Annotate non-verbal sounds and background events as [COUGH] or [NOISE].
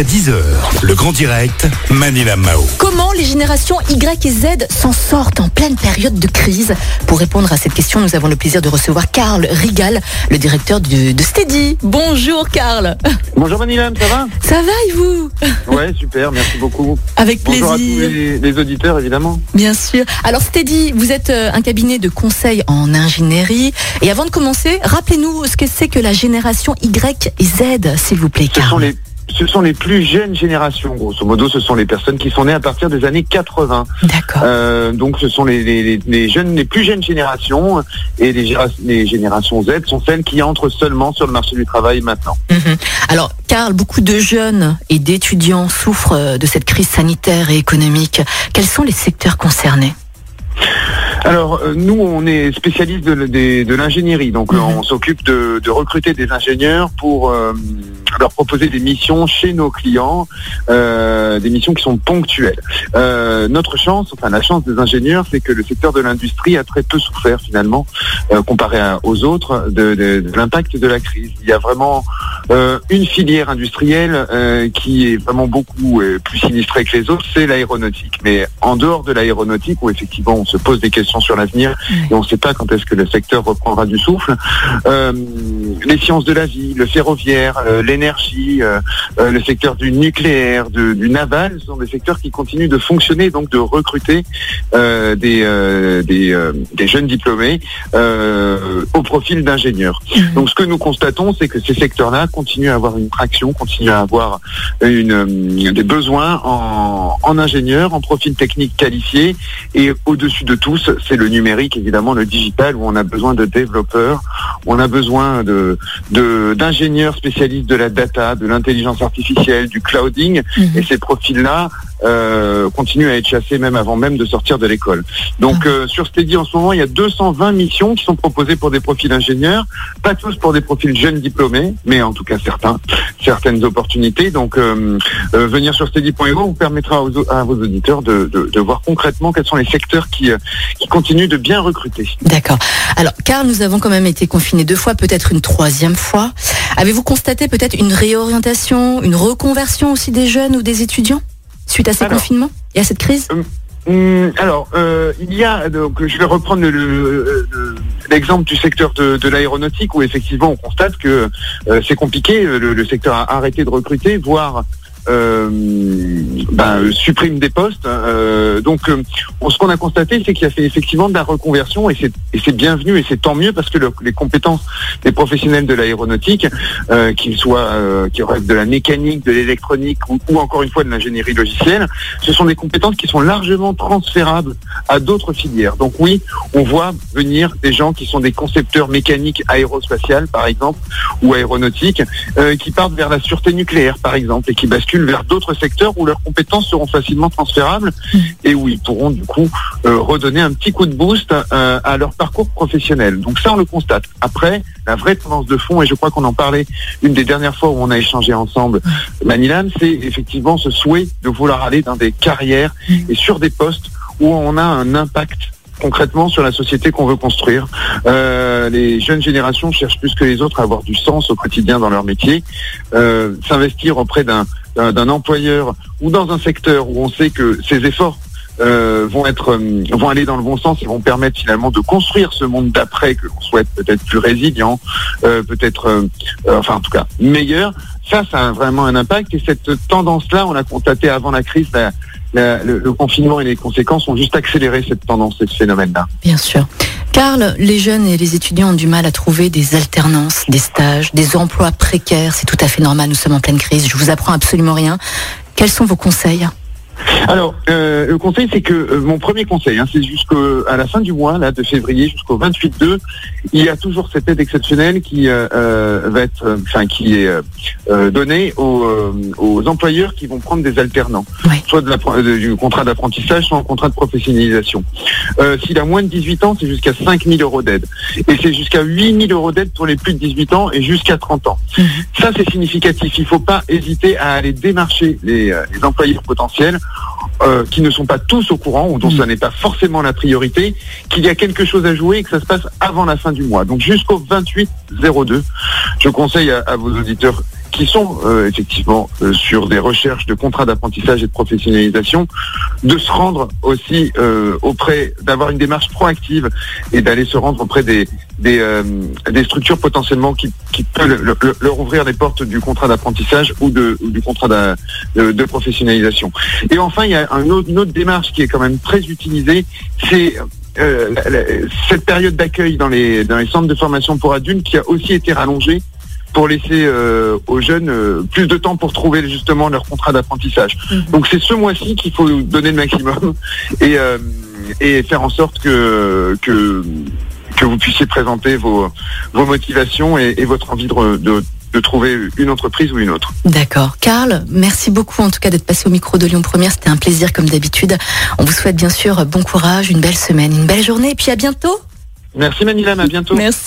jusqu'à 10h. Le grand direct, Manila Mao. Comment les générations Y et Z s'en sortent en pleine période de crise Pour répondre à cette question, nous avons le plaisir de recevoir Karl Rigal, le directeur de, de Steady. Bonjour Karl. Bonjour Manila, ça va? Ça va et vous? Ouais, super, merci beaucoup. Avec plaisir. Bonjour à tous les, les auditeurs, évidemment. Bien sûr. Alors Steady, vous êtes euh, un cabinet de conseil en ingénierie. Et avant de commencer, rappelez-nous ce que c'est que la génération Y et Z, s'il vous plaît, Ce sont Karl. Ce sont les plus jeunes générations, grosso modo, ce sont les personnes qui sont nées à partir des années 80. D'accord. Euh, donc ce sont les, les, les- les jeunes, les plus jeunes générations et les, générations Z sont celles qui entrent seulement sur le marché du travail maintenant. Mhm. Alors, Karl, beaucoup de jeunes et d'étudiants souffrent de cette crise sanitaire et économique. Quels sont les secteurs concernés? Alors euh, nous, on est spécialiste de, de- de l'ingénierie, donc euh, Mhm. on s'occupe de, de recruter des ingénieurs pour euh, leur proposer des missions chez nos clients, euh, des missions qui sont ponctuelles. Euh, notre chance, enfin la chance des ingénieurs, c'est que le secteur de l'industrie a très peu souffert finalement, comparé à- aux autres, de, l'impact de la crise. Il y a vraiment une filière industrielle qui est vraiment beaucoup plus sinistrée que les autres, c'est l'aéronautique. Mais en dehors de l'aéronautique, où effectivement on se pose des questions sur l'avenir. Et on ne sait pas quand est-ce que le secteur reprendra du souffle, euh, les sciences de la vie, le ferroviaire, euh, l'énergie, euh, le secteur du nucléaire, de- du naval, ce sont des secteurs qui continuent de fonctionner, donc de recruter des, des, des jeunes diplômés au profil d'ingénieurs. Donc ce que nous constatons, c'est que ces secteurs-là continuent à avoir une traction, continuent à avoir une, des besoins en, en ingénieurs, en profil technique qualifié, et au-dessus de tous, c'est le numérique, évidemment, le digital, où on a besoin de développeurs, où on a besoin de de- d'ingénieurs spécialistes de la data, de l'intelligence artificielle, du clouding, Mhm. et ces profils-là euh, continuent à être chassés même avant même de sortir de l'école. Donc euh, sur Steady en ce moment, il y a 220 missions qui sont proposées pour des profils ingénieurs, pas tous pour des profils jeunes diplômés, mais en tout cas certains, certaines opportunités. Donc euh, euh, venir sur steady.io vous permettra aux- à vos auditeurs de, de- de voir concrètement quels sont les secteurs qui, qui continuent de bien recruter. D'accord. Alors, Karl, nous avons quand même été confinés deux fois, peut-être une troisième fois. Avez-vous constaté peut-être une réorientation, une reconversion aussi des jeunes ou des étudiants? Suite à ces Alors. confinements et à cette crise Hum, alors, euh, il y a donc je vais reprendre le- le- le- l'exemple du secteur de, de l'aéronautique où effectivement on constate que euh, c'est compliqué. Le, le secteur a arrêté de recruter, voire euh, ben, supprime des postes. Euh, donc, euh, ce qu'on a constaté, c'est qu'il y a fait effectivement de la reconversion et c'est bienvenu et c'est tant mieux parce que le- les compétences des professionnels de l'aéronautique, euh, qu'ils soient euh, qui de la mécanique, de l'électronique ou, ou encore une fois de l'ingénierie logicielle, ce sont des compétences qui sont largement transférables à d'autres filières. Donc oui, on voit venir des gens qui sont des concepteurs mécaniques aérospatiales, par exemple, ou aéronautiques, euh, qui partent vers la sûreté nucléaire, par exemple, et qui basculent vers d'autres secteurs où leurs compétences seront facilement transférables et où ils pourront du coup euh, redonner un petit coup de boost euh, à leur parcours professionnel. Donc ça, on le constate. Après, la vraie tendance de fond, et je crois qu'on en parlait une des dernières fois où on a échangé ensemble, Manilan, c'est effectivement ce souhait de vouloir aller dans des carrières et sur des postes où on a un impact concrètement sur la société qu'on veut construire. Euh, les jeunes générations cherchent plus que les autres à avoir du sens au quotidien dans leur métier, euh, s'investir auprès d'un d'un employeur ou dans un secteur où on sait que ces efforts euh, vont être euh, vont aller dans le bon sens et vont permettre finalement de construire ce monde d'après que l'on souhaite peut-être plus résilient, euh, peut-être enfin en tout cas meilleur. Ça, ça a vraiment un impact et cette tendance-là, on l'a constaté avant la crise. le, confinement et les conséquences ont juste accéléré cette tendance ce phénomène-là. Bien sûr. Karl, les jeunes et les étudiants ont du mal à trouver des alternances, des stages, des emplois précaires. C'est tout à fait normal, nous sommes en pleine crise. Je vous apprends absolument rien. Quels sont vos conseils? Alors, euh, le conseil, c'est que euh, mon premier conseil, hein, c'est jusqu'à la fin du mois, là, de février, jusqu'au 28-2, il y a toujours cette aide exceptionnelle qui euh, va être, enfin, qui est donnée aux, aux employeurs qui vont prendre des alternants, soit de du contrat d'apprentissage, soit un contrat de professionnalisation. S'il a moins de 18 ans, c'est jusqu'à 5 000 euros d'aide, et c'est jusqu'à 8 000 euros d'aide pour les plus de 18 ans et jusqu'à 30 ans. Mhm. Ça, c'est significatif. Il ne faut pas hésiter à aller démarcher les, les employeurs potentiels euh, qui ne sont pas tous au courant, ou dont Mm. ce n'est pas forcément la priorité, qu'il y a quelque chose à jouer et que ça se passe avant la fin du mois. Donc jusqu'au 28-02, je conseille à, à vos auditeurs qui sont euh, effectivement euh, sur des recherches de contrats d'apprentissage et de professionnalisation, de se rendre aussi euh, auprès, d'avoir une démarche proactive et d'aller se rendre auprès des des, structures potentiellement qui, qui peuvent le- le- leur ouvrir les portes du contrat d'apprentissage ou, du contrat de, de professionnalisation. Et enfin, il y a un autre- une autre démarche qui est quand même très utilisée, c'est cette période d'accueil dans les, dans les centres de formation pour adultes qui a aussi été rallongée pour laisser euh, aux jeunes euh, plus de temps pour trouver justement leur contrat d'apprentissage. Donc c'est ce mois-ci qu'il faut donner le maximum [LAUGHS] et, euh, et faire en sorte que, que, que vous puissiez présenter vos, vos motivations et, et votre envie de, de, de trouver une entreprise ou une autre. D'accord. Karl, merci beaucoup en tout cas d'être passé au micro de Lyon Première. C'était un plaisir comme d'habitude. On vous souhaite bien sûr bon courage, une belle semaine, une belle journée et puis à bientôt. Merci Manilam, à bientôt. Merci.